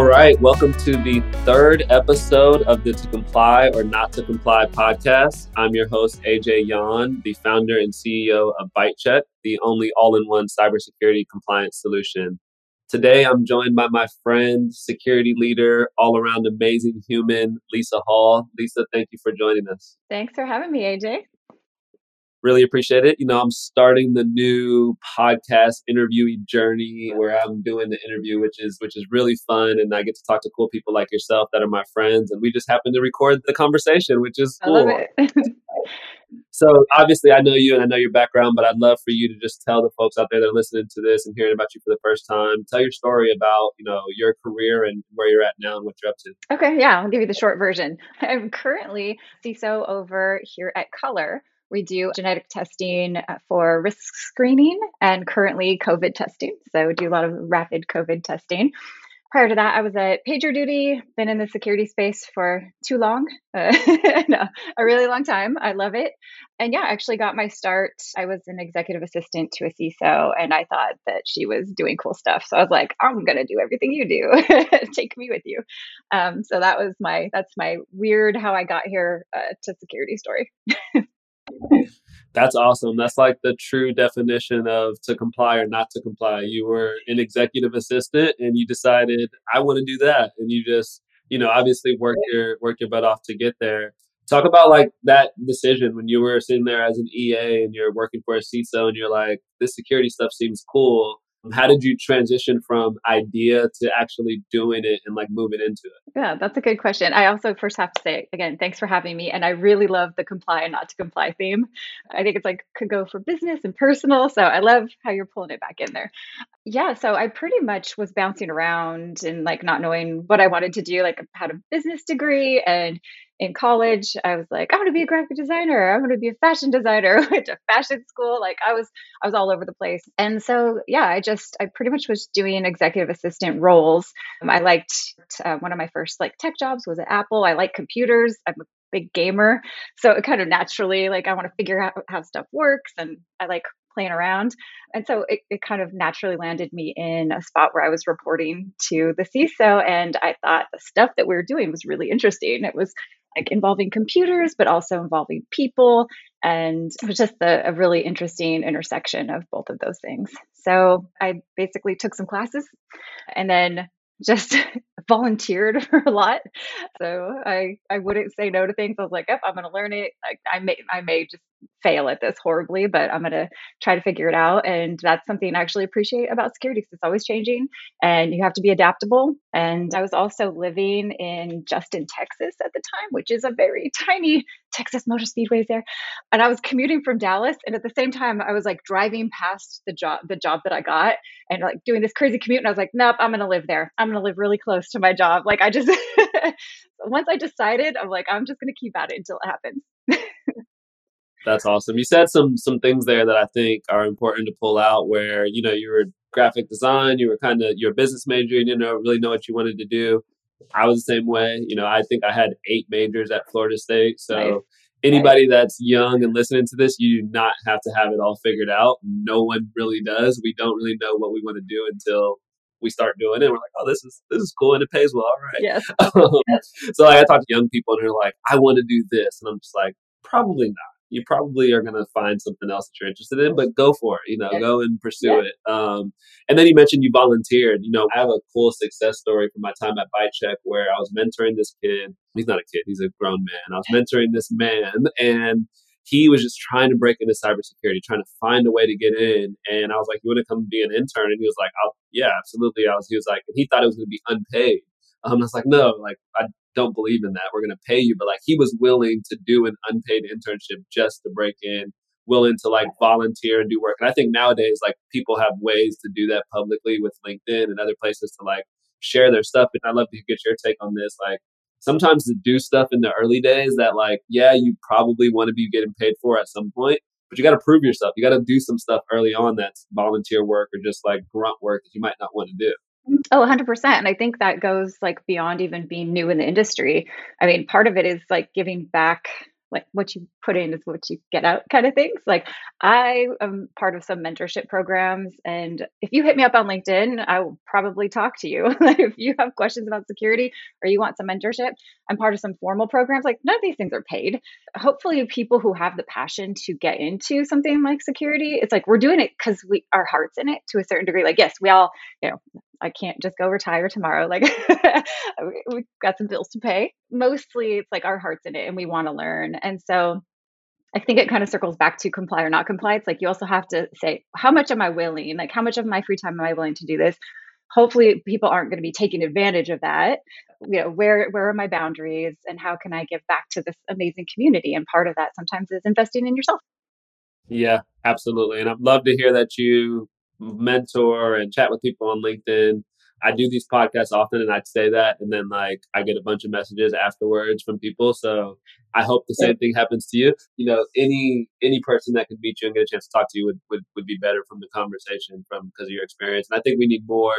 All right, welcome to the third episode of the To Comply or Not to Comply podcast. I'm your host, AJ Yawn, the founder and CEO of ByteChek, the only all in one cybersecurity compliance solution. Today, I'm joined by my friend, security leader, all around amazing human, Lisa Hall. Lisa, thank you for joining us. Thanks for having me, AJ really appreciate it. You know, I'm starting the new podcast interviewee journey where I'm doing the interview, which is which is really fun, and I get to talk to cool people like yourself that are my friends, and we just happen to record the conversation, which is cool. so obviously, I know you and I know your background, but I'd love for you to just tell the folks out there that are listening to this and hearing about you for the first time, tell your story about you know your career and where you're at now and what you're up to. Okay, yeah, I'll give you the short version. I'm currently CISO over here at Color we do genetic testing uh, for risk screening and currently COVID testing. So, we do a lot of rapid COVID testing. Prior to that, I was at PagerDuty, been in the security space for too long, uh, no, a really long time. I love it. And yeah, I actually got my start. I was an executive assistant to a CISO, and I thought that she was doing cool stuff. So I was like, I'm going to do everything you do. Take me with you. Um, so that was my, that's my weird how I got here uh, to security story. That's awesome. That's like the true definition of to comply or not to comply. You were an executive assistant and you decided I want to do that and you just, you know, obviously work your work your butt off to get there. Talk about like that decision when you were sitting there as an EA and you're working for a CISO and you're like, this security stuff seems cool. How did you transition from idea to actually doing it and like moving into it? Yeah, that's a good question. I also first have to say again, thanks for having me. And I really love the comply and not to comply theme. I think it's like could go for business and personal. So I love how you're pulling it back in there. Yeah, so I pretty much was bouncing around and like not knowing what I wanted to do. Like I had a business degree and in college, I was like, I want to be a graphic designer. I want to be a fashion designer. went to fashion school. Like I was, I was all over the place. And so, yeah, I just, I pretty much was doing executive assistant roles. I liked uh, one of my first like tech jobs was at Apple. I like computers. I'm a big gamer, so it kind of naturally like I want to figure out how stuff works, and I like playing around. And so it, it kind of naturally landed me in a spot where I was reporting to the CISO. And I thought the stuff that we were doing was really interesting. It was like involving computers, but also involving people. And it was just a, a, really interesting intersection of both of those things. So I basically took some classes and then just volunteered for a lot. So I I wouldn't say no to things. I was like, yep, I'm gonna learn it. I, I may I may just fail at this horribly, but I'm going to try to figure it out. And that's something I actually appreciate about security because it's always changing and you have to be adaptable. And I was also living in Justin, Texas at the time, which is a very tiny Texas Motor Speedway there. And I was commuting from Dallas. And at the same time, I was like driving past the job, the job that I got and like doing this crazy commute. And I was like, nope, I'm going to live there. I'm going to live really close to my job. Like I just, once I decided, I'm like, I'm just going to keep at it until it happens. That's awesome. You said some some things there that I think are important to pull out. Where you know you were graphic design, you were kind of you're a business major, you didn't know, really know what you wanted to do. I was the same way. You know, I think I had eight majors at Florida State. So right. anybody that's young and listening to this, you do not have to have it all figured out. No one really does. We don't really know what we want to do until we start doing it. We're like, oh, this is this is cool and it pays well. All right. Yes. yes. So like, I talk to young people and they're like, I want to do this, and I'm just like, probably not you probably are going to find something else that you're interested in, but go for it, you know, go and pursue yeah. it. Um, and then you mentioned you volunteered. You know, I have a cool success story from my time at ByteChek where I was mentoring this kid. He's not a kid, he's a grown man. I was mentoring this man and he was just trying to break into cybersecurity, trying to find a way to get in. And I was like, "You want to come be an intern?" And he was like, "Yeah, absolutely." I was. He was like, and he thought it was going to be unpaid. Um, I was like, "No, like I don't believe in that. We're going to pay you. But like he was willing to do an unpaid internship just to break in, willing to like volunteer and do work. And I think nowadays, like people have ways to do that publicly with LinkedIn and other places to like share their stuff. And I'd love to get your take on this. Like sometimes to do stuff in the early days that like, yeah, you probably want to be getting paid for at some point, but you got to prove yourself. You got to do some stuff early on that's volunteer work or just like grunt work that you might not want to do. Mm, oh, 100%. And I think that goes like beyond even being new in the industry. I mean, part of it is like giving back like what you put in is what you get out kind of things. Like I am part of some mentorship programs and if you hit me up on LinkedIn, I will probably talk to you. if you have questions about security or you want some mentorship, I'm part of some formal programs. Like none of these things are paid. Hopefully people who have the passion to get into something like security, it's like we're doing it cuz we our hearts in it to a certain degree. Like yes, we all, you know, I can't just go retire tomorrow. Like we've got some bills to pay. Mostly it's like our heart's in it and we want to learn. And so I think it kind of circles back to comply or not comply. It's like you also have to say, how much am I willing? Like how much of my free time am I willing to do this? Hopefully people aren't going to be taking advantage of that. You know, where where are my boundaries and how can I give back to this amazing community? And part of that sometimes is investing in yourself. Yeah, absolutely. And I'd love to hear that you mentor and chat with people on LinkedIn. I do these podcasts often and I'd say that and then like I get a bunch of messages afterwards from people. So I hope the same thing happens to you. You know, any any person that could meet you and get a chance to talk to you would would, would be better from the conversation from because of your experience. And I think we need more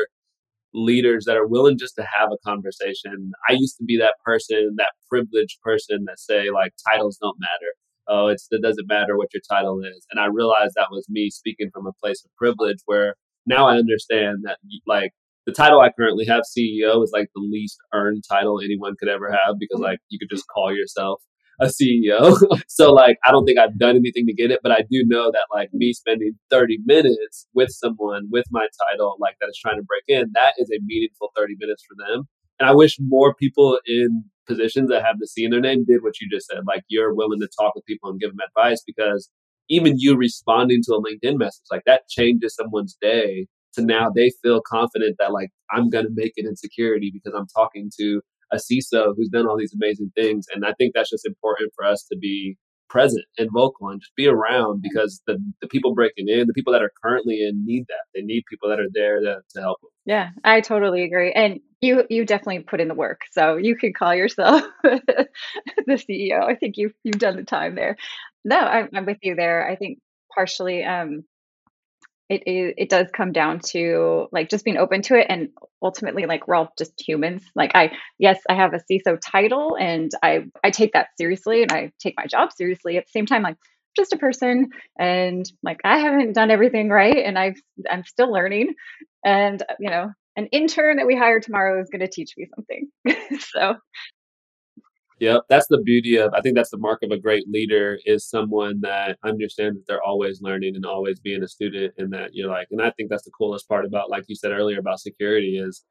leaders that are willing just to have a conversation. I used to be that person, that privileged person that say like titles don't matter oh, it's it doesn't matter what your title is. And I realized that was me speaking from a place of privilege where now I understand that like the title I currently have, CEO, is like the least earned title anyone could ever have because like you could just call yourself a CEO. so like I don't think I've done anything to get it, but I do know that like me spending 30 minutes with someone with my title like that is trying to break in, that is a meaningful 30 minutes for them. And I wish more people in positions that have the C in their name did what you just said. Like you're willing to talk with people and give them advice because even you responding to a LinkedIn message, like that changes someone's day to now they feel confident that like I'm going to make it in security because I'm talking to a CISO who's done all these amazing things. And I think that's just important for us to be present and vocal and just be around because the, the people breaking in, the people that are currently in need that. They need people that are there to, to help them. Yeah, I totally agree. And you you definitely put in the work. So you could call yourself the CEO. I think you've you've done the time there. No, I'm, I'm with you there. I think partially um it, it it does come down to like just being open to it and ultimately like we're all just humans. Like i yes i have a ciso title and i i take that seriously and i take my job seriously. At the same time like just a person and like i haven't done everything right and i've i'm still learning. And you know an intern that we hire tomorrow is going to teach me something. So Yep, that's the beauty of. I think that's the mark of a great leader is someone that understands that they're always learning and always being a student, and that you're like. And I think that's the coolest part about, like you said earlier, about security is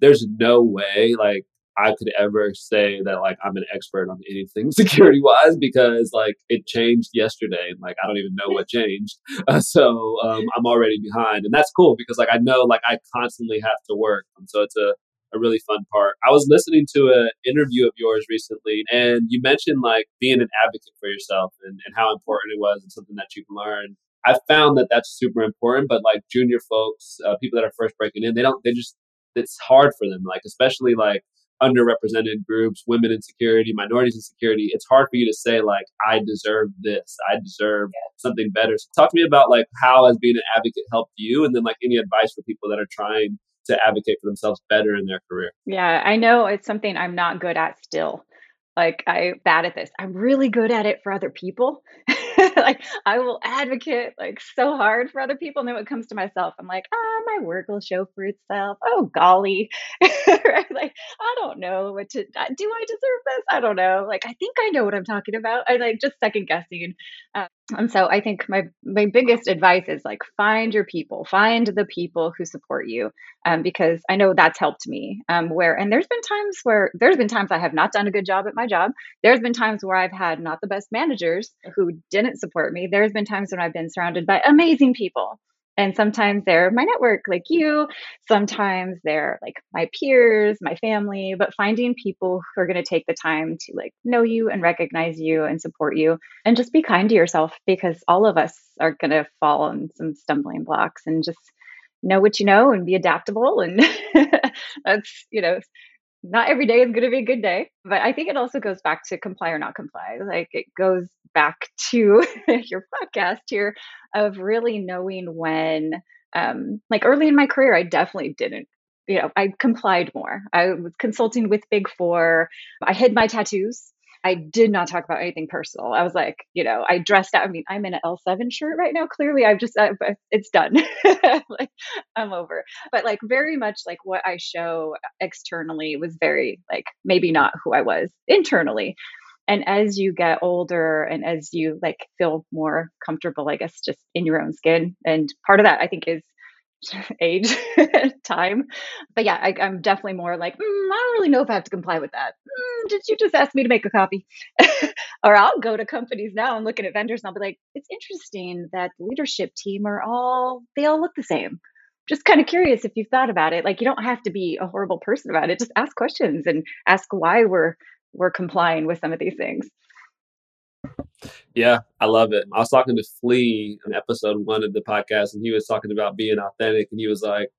there's no way like I could ever say that like I'm an expert on anything security wise because like it changed yesterday and like I don't even know what changed. Uh, so um, I'm already behind, and that's cool because like I know like I constantly have to work, and so it's a a really fun part. I was listening to an interview of yours recently, and you mentioned like being an advocate for yourself and, and how important it was and something that you've learned. I found that that's super important, but like junior folks, uh, people that are first breaking in, they don't, they just, it's hard for them, like, especially like underrepresented groups, women in security, minorities in security. It's hard for you to say, like, I deserve this, I deserve something better. So, talk to me about like how has being an advocate helped you, and then like any advice for people that are trying to advocate for themselves better in their career. Yeah, I know it's something I'm not good at still. Like I'm bad at this. I'm really good at it for other people. like I will advocate like so hard for other people and then when it comes to myself I'm like, "Ah, my work will show for itself." Oh golly. right? Like I don't know what to do I deserve this? I don't know. Like I think I know what I'm talking about. I like just second guessing. Uh, and so I think my my biggest advice is like find your people, find the people who support you, um, because I know that's helped me. Um, where and there's been times where there's been times I have not done a good job at my job. There's been times where I've had not the best managers who didn't support me. There's been times when I've been surrounded by amazing people and sometimes they're my network, like you. Sometimes they're like my peers, my family, but finding people who are going to take the time to like know you and recognize you and support you and just be kind to yourself because all of us are going to fall on some stumbling blocks and just know what you know and be adaptable. And that's, you know, not every day is going to be a good day but i think it also goes back to comply or not comply like it goes back to your podcast here of really knowing when um like early in my career i definitely didn't you know i complied more. I was consulting with big four. I hid my tattoos I did not talk about anything personal. I was like, you know, I dressed out. I mean, I'm in an L7 shirt right now. Clearly, I've just, uh, it's done. like, I'm over. But like, very much like what I show externally was very, like, maybe not who I was internally. And as you get older and as you like feel more comfortable, I guess, just in your own skin, and part of that I think is age time. But yeah I, am definitely more like mm, i don't really know if i have to comply with that. Mm, did you just ask me to make a copy? Or i'll go to companies now and looking at vendors and i'll be like it's interesting that the leadership team are all they all look the same. Just kind of curious if you've thought about it. Like you don't have to be a horrible person about it. Just ask questions and ask why we're we're complying with some of these things yeah, I love it. I was talking to Flea in episode one of the podcast, and he was talking about being authentic, and he was like,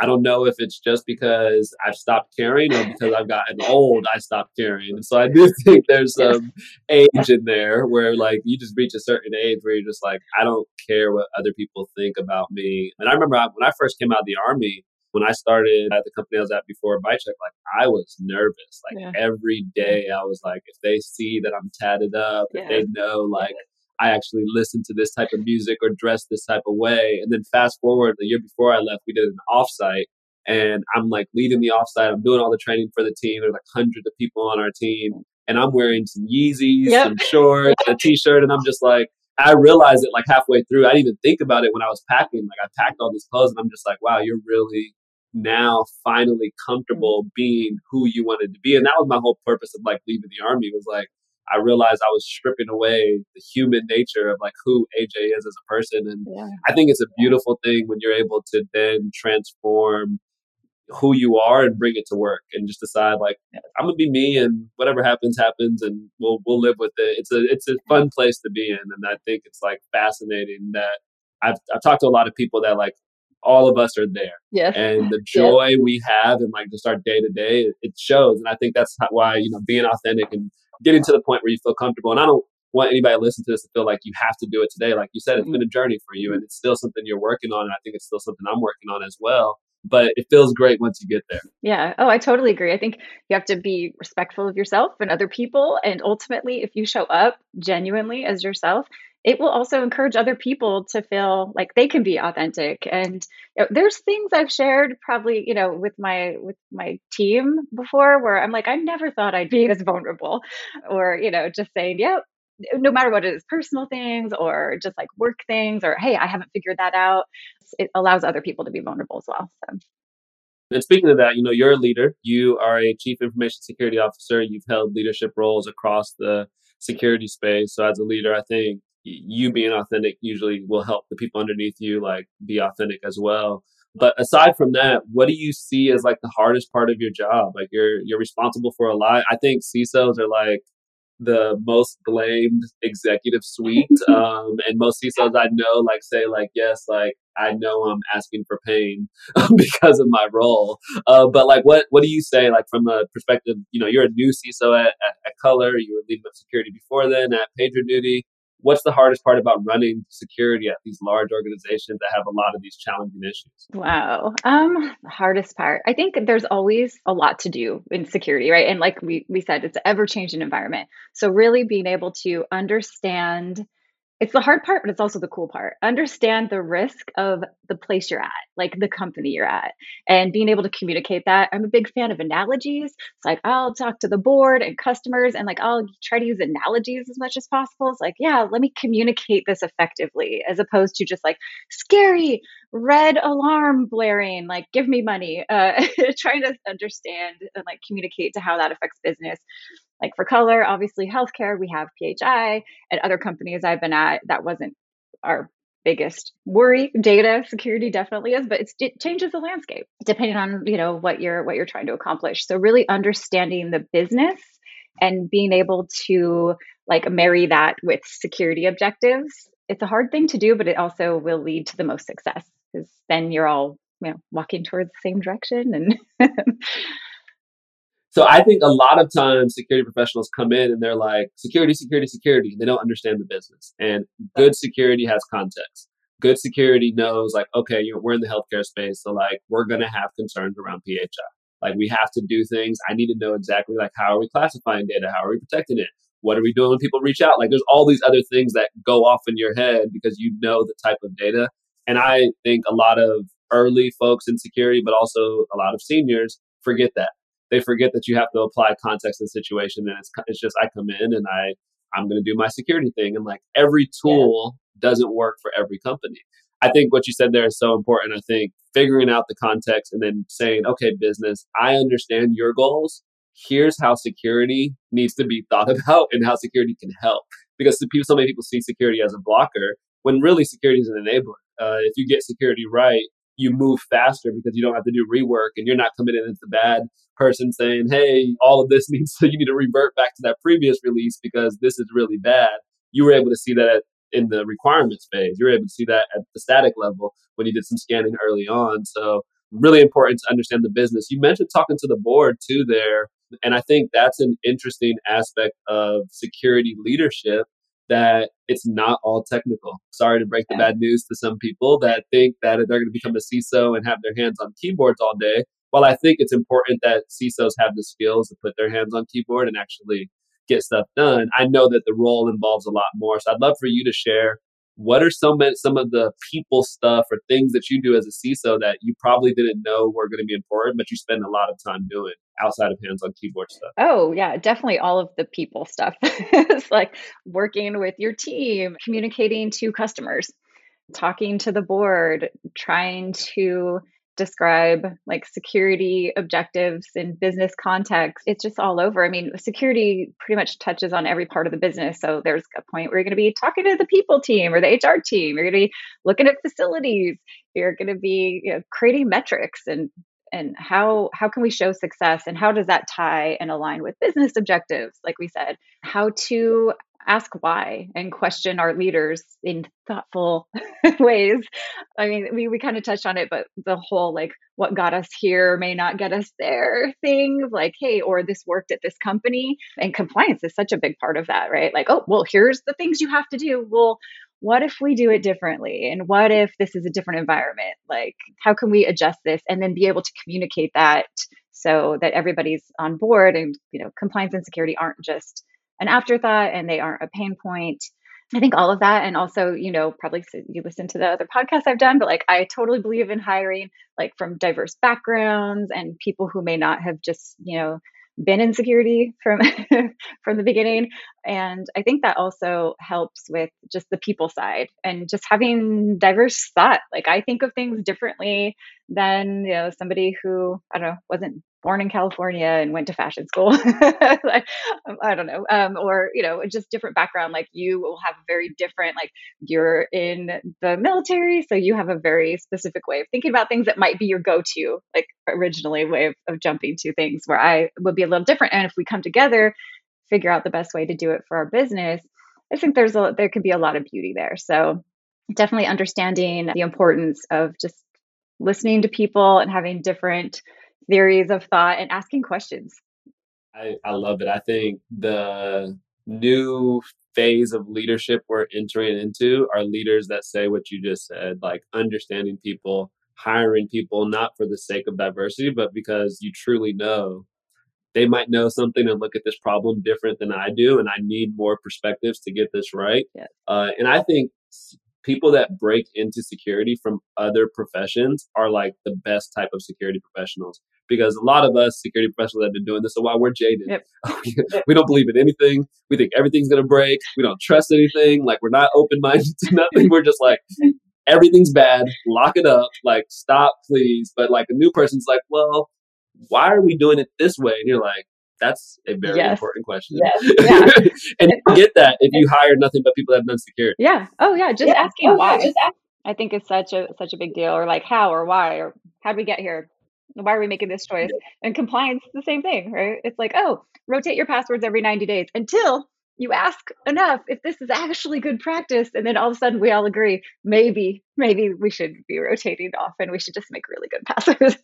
I don't know if it's just because I've stopped caring or because I've gotten old, I stopped caring. And so I do think there's some age in there where like you just reach a certain age where you're just like, I don't care what other people think about me. And I remember when I first came out of the army, when I started at the company I was at before ByteChek, like I was nervous. Like yeah. every day I was like, if they see that I'm tatted up, yeah. if they know like I actually listen to this type of music or dress this type of way. And then fast forward the year before I left, we did an offsite and I'm like leading the offsite. I'm doing all the training for the team. There's like hundreds of people on our team. And I'm wearing some Yeezys, yep. some shorts, a t-shirt, and I'm just like, I realized it like halfway through. I didn't even think about it when I was packing. Like I packed all these clothes, and I'm just like, wow, you're really now finally comfortable mm-hmm. being who you wanted to be. And that was my whole purpose of like leaving the army was like, I realized I was stripping away the human nature of like who AJ is as a person. And yeah. I think it's a beautiful thing when you're able to then transform who you are and bring it to work and just decide like I'm gonna be me and whatever happens happens and we'll we'll live with it. It's a it's a fun place to be in and I think it's like fascinating that I've I've talked to a lot of people that like all of us are there. Yeah. And the joy yeah. we have and like just our day to day, it shows. And I think that's why, you know, being authentic and getting to the point where you feel comfortable. And I don't want anybody to listen to this to feel like you have to do it today. Like you said, it's mm-hmm. been a journey for you and it's still something you're working on. And I think it's still something I'm working on as well. But it feels great once you get there. Yeah. Oh, I totally agree. I think you have to be respectful of yourself and other people. And ultimately, if you show up genuinely as yourself, it will also encourage other people to feel like they can be authentic and you know, there's things i've shared probably you know with my with my team before where i'm like i never thought i'd be as vulnerable or you know just saying yeah no matter what it is personal things or just like work things or hey i haven't figured that out it allows other people to be vulnerable as well so and speaking of that, you know, you're a leader. You are a chief information security officer. You've held leadership roles across the security space. So as a leader, I think you being authentic usually will help the people underneath you like be authentic as well. But aside from that what do you see as like the hardest part of your job? Like you're you're responsible for a lot. I think cisos are like the most blamed executive suite um, and most cisos i know like say like yes like i know i'm asking for pain because of my role. Uh, but like what what do you say like from a perspective you know you're a new ciso at, at, at color you were leading up security before then at pagerduty what's the hardest part about running security at these large organizations that have a lot of these challenging issues? Wow. Um, the hardest part. I think there's always a lot to do in security, right? And like we we said, it's an ever-changing environment. So really being able to understand it's the hard part, but it's also the cool part. Understand the risk of the place you're at, like the company you're at, and being able to communicate that. I'm a big fan of analogies. It's like I'll talk to the board and customers, and like I'll try to use analogies as much as possible. It's like, yeah, let me communicate this effectively, as opposed to just like scary red alarm blaring, like give me money. Uh, trying to understand and like communicate to how that affects business. Like for color, obviously healthcare, we have PHI and other companies I've been at that wasn't our biggest worry. Data security definitely is but it changes the landscape depending on you know what you're what you're trying to accomplish. So really understanding the business and being able to like marry that with security objectives it's a hard thing to do but it also will lead to the most success because then you're all you know walking towards the same direction and So I think a lot of times security professionals come in and they're like, security, security, security. They don't understand the business. And good security has context. Good security knows like, okay, you know, we're in the healthcare space. So like, we're going to have concerns around PHI. Like we have to do things. I need to know exactly like, how are we classifying data? How are we protecting it? what are we doing when people reach out? Like there's all these other things that go off in your head because you know the type of data. And I think a lot of early folks in security, but also a lot of seniors forget that. They forget that you have to apply context and situation. And it's, it's just, I come in and I, I'm going to do my security thing. And like every tool yeah. doesn't work for every company. I think what you said there is so important. I think figuring out the context and then saying, okay, business, I understand your goals here's how security needs to be thought about and how security can help. Because people, so many people see security as a blocker when really security is an enabler. Uh, if you get security right, you move faster because you don't have to do rework and you're not coming in as the bad person saying, hey, all of this needs to, you need to revert back to that previous release because this is really bad. You were able to see that in the requirements phase. You were able to see that at the static level when you did some scanning early on. So really important to understand the business. You mentioned talking to the board too there. And I think that's an interesting aspect of security leadership that it's not all technical. Sorry to break the bad news to some people that think that they're going to become a CISO and have their hands on keyboards all day. While I think it's important that CISOs have the skills to put their hands on keyboard and actually get stuff done, I know that the role involves a lot more. So I'd love for you to share what are some some of the people stuff or things that you do as a CISO that you probably didn't know were going to be important, but you spend a lot of time doing outside of hands-on keyboard stuff? Oh yeah, definitely all of the people stuff. it's like working with your team, communicating to customers, talking to the board, trying to describe like security objectives in business context. It's just all over. I mean, security pretty much touches on every part of the business. So there's a point where you're going to be talking to the people team or the HR team. You're going to be looking at facilities. You're going to be you know, creating metrics and and how how can we show success and how does that tie and align with business objectives like we said how to ask why and question our leaders in thoughtful ways. I mean, we, we kind of touched on it, but the whole like what got us here may not get us there thing, like, hey, or this worked at this company. And compliance is such a big part of that, right? Like, oh, well, here's the things you have to do. Well, what if we do it differently? And what if this is a different environment? Like, how can we adjust this and then be able to communicate that so that everybody's on board and, you know, compliance and security aren't just an afterthought and they aren't a pain point. I think all of that, and also, you know, probably you listen to the other podcasts I've done, but like I totally believe in hiring like from diverse backgrounds and people who may not have just, you know, been in security from from the beginning. And i think that also helps with just the people side and just having diverse thought. Like i think of things differently than you know somebody who i don't know wasn't born in California and went to fashion school. I, I, don't know. Um, or, you know, just different background. Like you will have very different, like you're in the military. So you have a very specific way of thinking about things that might be your go to, like originally way of, of jumping to things where I would be a little different. And if we come together, figure out the best way to do it for our business, I think there's a, there could be a lot of beauty there. So definitely understanding the importance of just listening to people and having different theories of thought and asking questions. I, I love it. I think the new phase of leadership we're entering into are leaders that say what you just said, like understanding people, hiring people not for the sake of diversity, but because you truly know they might know something and look at this problem different than I do, and I need more perspectives to get this right. Yes. Uh, and I think people that break into security from other professions are like the best type of security professionals because a lot of us security professionals have been doing this a while. We're jaded. Yep. Oh, we don't believe in anything. We think everything's going to break. We don't trust anything. Like we're not open minded to nothing. We're just like, everything's bad. Lock it up. Like, stop, please. But like a new person's like, well, why are we doing it this way? And you're like, that's a very yes. important question. Yes. Yeah. and get that if you hire nothing but people that have done security. Yeah. Oh yeah. Just yeah. asking oh, why. Yeah. Just ask- I think it's such a such a big deal. Or like how or why or how did we get here? Why are we making this choice? And compliance, the same thing, right? It's like, oh, rotate your passwords every 90 days until you ask enough if this is actually good practice. And then all of a sudden we all agree, maybe, maybe we should be rotating off and we should just make really good passwords.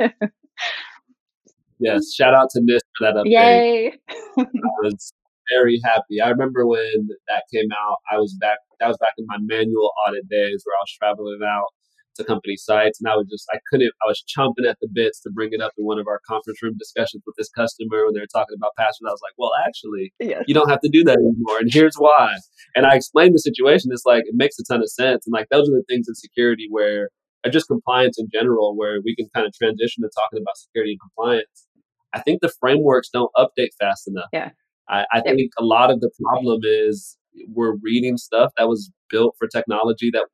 Yes. Shout out to NIST for that update. Yay. I was very happy. I remember when that came out, I was back, that was back in my manual audit days where I was traveling out to company sites. And I was just, I couldn't, I was chomping at the bits to bring it up in one of our conference room discussions with this customer when they were talking about passwords. I was like, well, actually, yes. you don't have to do that anymore. And here's why. And I explained the situation. It's like, it makes a ton of sense. And like, those are the things in security where, or just compliance in general, where we can kind of transition to talking about security and compliance. I think the frameworks don't update fast enough. Yeah. I, I think a lot of the problem is we're reading stuff that was built for technology that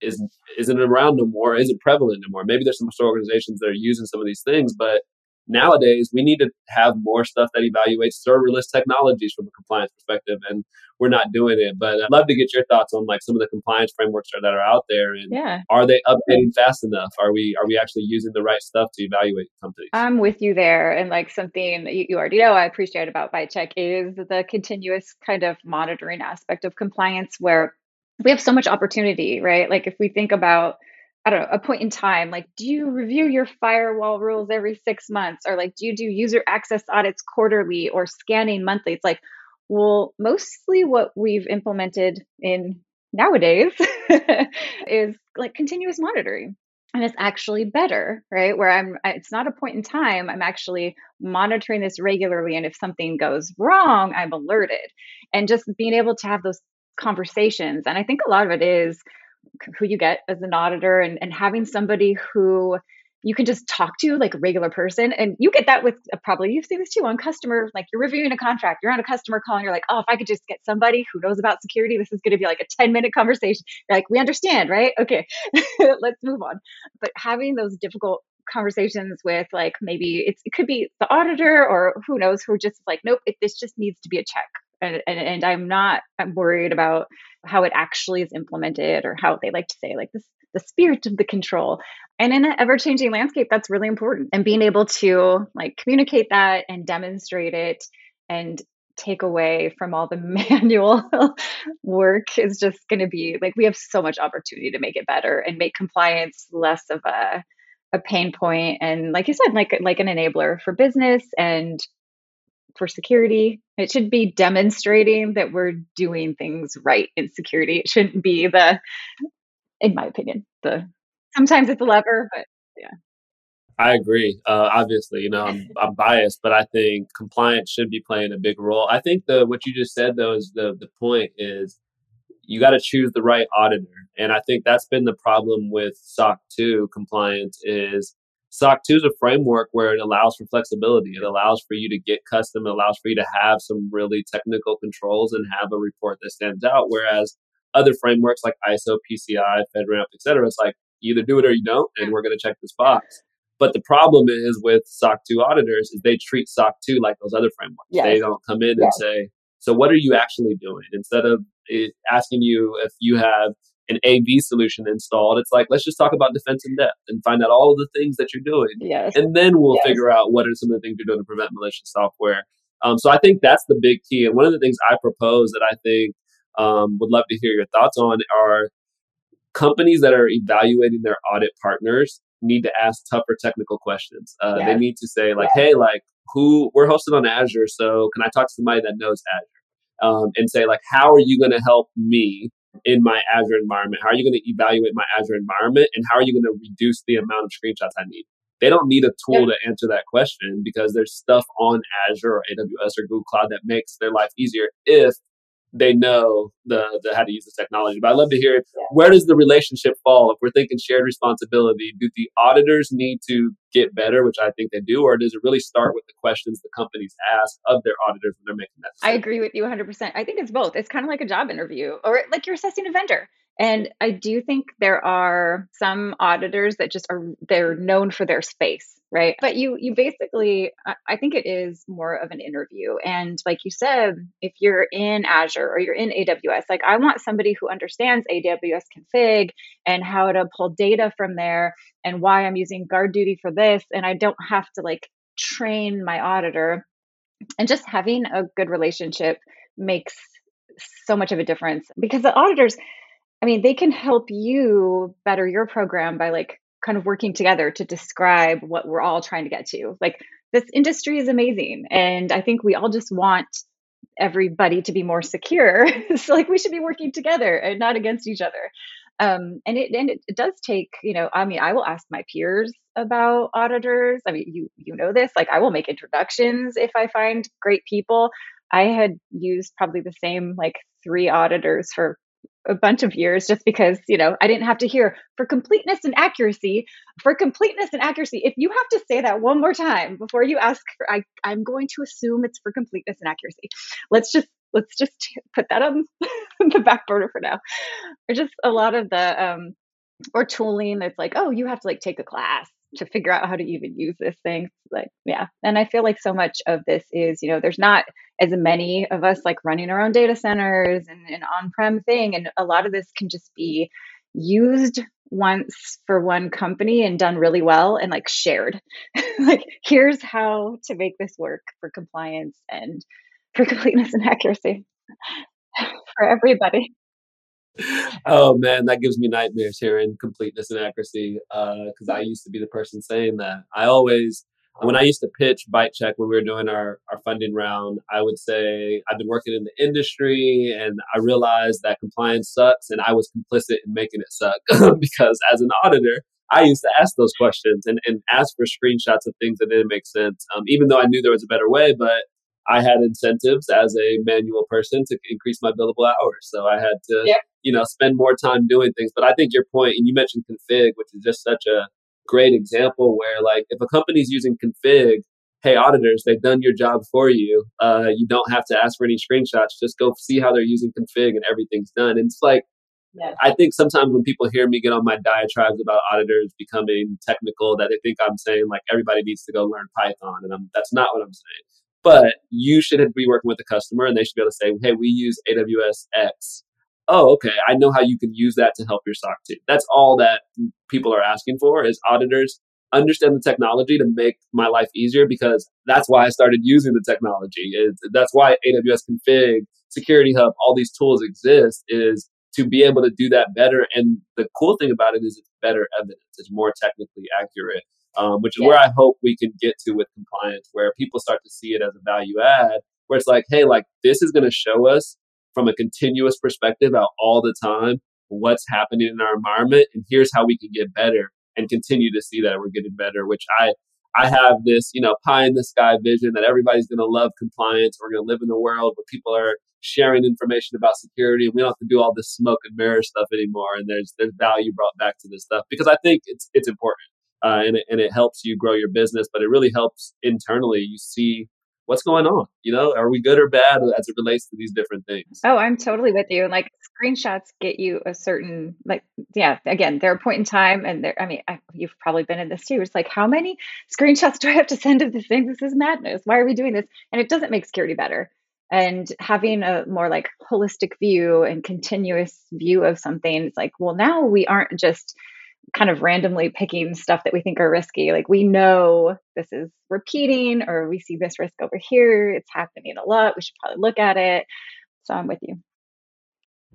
is isn't around no more, isn't prevalent anymore. Maybe there's some organizations that are using some of these things, but nowadays we need to have more stuff that evaluates serverless technologies from a compliance perspective and we're not doing it but i'd love to get your thoughts on like some of the compliance frameworks that are out there and yeah. are they updating fast enough are we are we actually using the right stuff to evaluate companies i'm with you there and like something you, you already know i appreciate about check is the continuous kind of monitoring aspect of compliance where we have so much opportunity, right? Like if we think about I don't know, a point in time, like do you review your firewall rules every 6 months or like do you do user access audits quarterly or scanning monthly? It's like well, mostly what we've implemented in nowadays is like continuous monitoring and it's actually better right where i'm it's not a point in time i'm actually monitoring this regularly and if something goes wrong i'm alerted and just being able to have those conversations. And I think a lot of it is who you get as an auditor and, and having somebody who you can just talk to like a regular person and you get that with uh, probably you've seen this too on customer like you're reviewing a contract you're on a customer call and you're like oh if i could just get somebody who knows about security this is going to be like a 10 minute conversation. You're like we understand right? Okay let's move on. But having those difficult conversations with like maybe it could be the auditor or who knows who just like nope it, this just needs to be a check and, and, and I'm not I'm worried about how it actually is implemented or how they like to say like this the spirit of the control. And in an ever changing landscape, that's really important. And being able to like communicate that and demonstrate it and take away from all the manual work is just going to be like we have so much opportunity to make it better and make compliance less of a a pain point and like you said like like an enabler for business and for security. It should be demonstrating that we're doing things right in security. It shouldn't be the, in my opinion, the sometimes it's a lever, but yeah. I agree. Uh, obviously, you know, I'm, I'm biased, but I think compliance should be playing a big role. I think the what you just said though is the the point is you got to choose the right auditor, and I think that's been the problem with SOC 2 compliance is SOC 2 is a framework where it allows for flexibility. It allows for you to get custom. It allows for you to have some really technical controls and have a report that stands out. Whereas other frameworks like ISO, PCI, FedRAMP, et cetera, it's like either do it or you don't, and we're going to check this box. But the problem is with SOC 2 auditors is they treat SOC 2 like those other frameworks. Yes. They don't come in yes. and say, so what are you actually doing? Instead of eh, asking you if you have an AV solution installed. It's like, let's just talk about defense in depth and find out all of the things that you're doing. Yes. And then we'll yes. figure out what are some of the things you're doing to prevent malicious software. Um, so I think that's the big key. And one of the things I propose that I think um, would love to hear your thoughts on are companies that are evaluating their audit partners need to ask tougher technical questions. Uh, yes. They need to say like, yes. hey, like who we're hosted on Azure, so can I talk to somebody that knows Azure? Um, and say like, how are you going to help me in my Azure environment? How are you going to evaluate my Azure environment? And how are you going to reduce the amount of screenshots I need? They don't need a tool yeah. to answer that question because there's stuff on Azure or AWS or Google Cloud that makes their life easier if they know the, the how to use the technology. But I'd love to hear where does the relationship fall? If we're thinking shared responsibility, do the auditors need to get better, which I think they do, or does it really start with the questions the companies ask of their auditors when they're making that? Decision? I agree with you 100%. I think it's both. It's kind of like a job interview, or like you're assessing a vendor. And I do think there are some auditors that just are they're known for their space, right? But you you basically I think it is more of an interview. And like you said, if you're in Azure or you're in AWS, like I want somebody who understands AWS config and how to pull data from there and why I'm using GuardDuty for this and I don't have to like train my auditor. And just having a good relationship makes so much of a difference because the auditors I mean, they can help you better your program by like kind of working together to describe what we're all trying to get to. Like this industry is amazing and I think we all just want everybody to be more secure. so like we should be working together and not against each other. Um, and it and it, does take, you know, I mean, I will ask my peers about auditors. I mean, you you know this. Like, I will make introductions if I find great people. I had used probably the same like three auditors for a bunch of years just because you know i didn't have to hear for completeness and accuracy for completeness and accuracy if you have to say that one more time before you ask for I, i'm going to assume it's for completeness and accuracy. Let's just let's just put that on the back burner for now. Or just a lot of the um or tooling that's like oh you have to like take a class to figure out how to even use this thing like yeah. And i feel like so much of this is you know there's not as many of us like running our own data centers and an on-prem thing and a lot of this can just be used once for one company and done really well and like shared. Like here's how to make this work for compliance and for completeness and accuracy for everybody oh man, that gives me nightmares hearing completeness and accuracy because uh, I used to be the person saying that. I always, when I used to pitch ByteChek when we were doing our, our funding round, I would say, I've been working in the industry and I realized that compliance sucks and I was complicit in making it suck because as an auditor, I used to ask those questions and, and ask for screenshots of things that didn't make sense, um, even though I knew there was a better way. But I had incentives as a manual person to increase my billable hours. So I had to, you know, spend more time doing things. But I think your point, and you mentioned config, which is just such a great example where like if a company's using config, hey auditors, they've done your job for you. Uh, you don't have to ask for any screenshots. Just go see how they're using config and everything's done. And it's like. I think sometimes when people hear me get on my diatribes about auditors becoming technical, that they think I'm saying like everybody needs to go learn Python, and I'm, that's not what I'm saying. But you should be working with the customer and they should be able to say, hey, we use AWS X. Oh, okay. I know how you can use that to help your SOC team. That's all that people are asking for is auditors understand the technology to make my life easier because that's why I started using the technology. It's, that's why AWS Config, Security Hub, all these tools exist is to be able to do that better. And the cool thing about it is it's better evidence. It's more technically accurate um, which is yeah. where I hope we can get to with compliance, where people start to see it as a value add, where it's like, hey, like this is going to show us from a continuous perspective out all the time what's happening in our environment, and here's how we can get better and continue to see that we're getting better. Which I I have this, you know, pie in the sky vision that everybody's going to love compliance. We're going to live in a world where people are sharing information about security, and we don't have to do all this smoke and mirror stuff anymore. And there's there's value brought back to this stuff because I think it's it's important uh, and, it, and it helps you grow your business, but it really helps internally. You see what's going on. You know, are we good or bad as it relates to these different things? Oh, I'm totally with you. Like screenshots get you a certain, like, yeah, again, they're a point in time. And there, I mean, I, you've probably been in this too. It's like, how many screenshots do I have to send of this thing? This is madness. Why are we doing this? And it doesn't make security better. And having a more like holistic view and continuous view of something, it's like, well, now we aren't just kind of randomly picking stuff that we think are risky. Like we know this is repeating, or we see this risk over here. It's happening a lot. We should probably look at it. So I'm with you.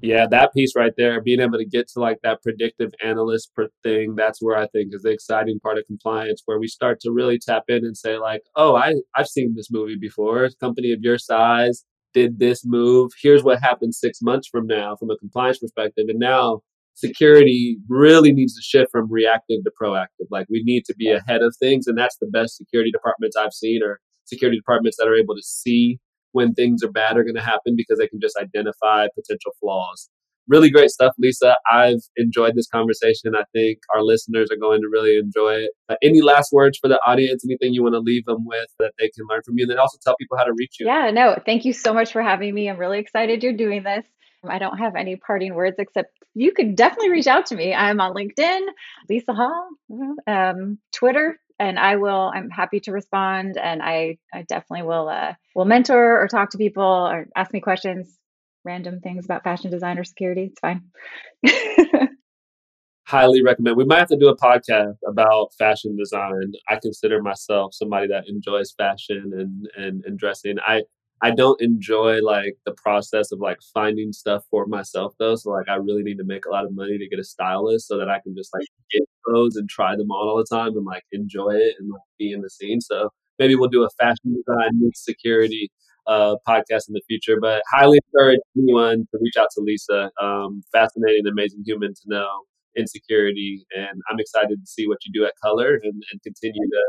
Yeah, that piece right there, being able to get to like that predictive analyst per thing, that's where I think is the exciting part of compliance, where we start to really tap in and say, like, oh, I, I've seen this movie before. Company of your size did this move. Here's what happens six months from now from a compliance perspective. And now security really needs to shift from reactive to proactive. Like we need to be ahead of things, and that's the best security departments I've seen are security departments that are able to see when things are bad are going to happen because they can just identify potential flaws. Really great stuff, Lisa. I've enjoyed this conversation. I think our listeners are going to really enjoy it. Uh, any last words for the audience? Anything you want to leave them with that they can learn from you? And then also tell people how to reach you. Yeah, no, thank you so much for having me. I'm really excited you're doing this. I don't have any parting words except you can definitely reach out to me. I'm on LinkedIn, Lisa Hall, um, Twitter, and I will. I'm happy to respond, and I, I definitely will uh, will mentor or talk to people or ask me questions, random things about fashion design or security. It's fine. Highly recommend. We might have to do a podcast about fashion design. I consider myself somebody that enjoys fashion and and, and dressing. I I don't enjoy like the process of like finding stuff for myself though. So like I really need to make a lot of money to get a stylist so that I can just like get clothes and try them on all the time and like enjoy it and like be in the scene. So maybe we'll do a fashion design security uh, podcast in the future. But highly encourage anyone to reach out to Lisa. Um, fascinating, amazing human to know insecurity, and I'm excited to see what you do at Color and, and continue to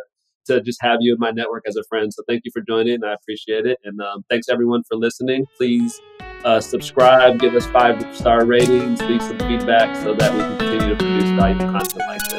to just have you in my network as a friend. So thank you for joining. I appreciate it, and um, thanks everyone for listening. Please uh, subscribe, give us five star ratings, leave some feedback so that we can continue to produce valuable content like this.